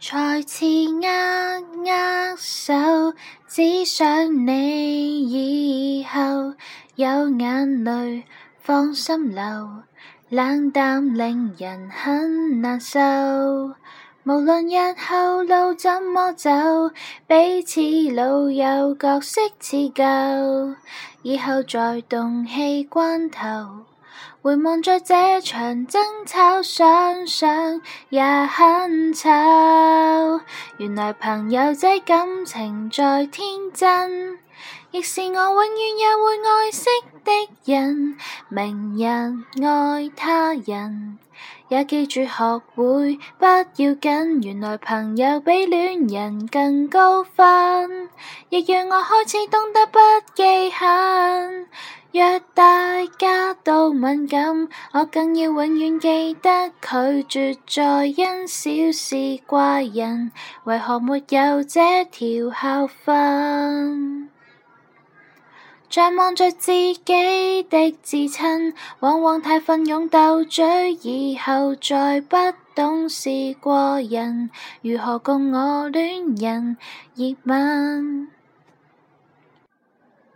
再次握握手，只想你以后有眼泪放心流，冷淡令人很难受。无论日后路怎么走，彼此老友角色似旧，以后在动气关头。回望着这场争吵，想想也很丑。原来朋友仔感情再天真，亦是我永远也会爱惜的人。明日爱他人，也记住学会不要紧。原来朋友比恋人更高分，亦让我开始懂得不记恨。若大家都敏感，我更要永远记得拒绝再因小事怪人。为何没有这条校训？在望着自己的至亲，往往太奋勇斗嘴，以后再不懂事过人，如何共我恋人热吻？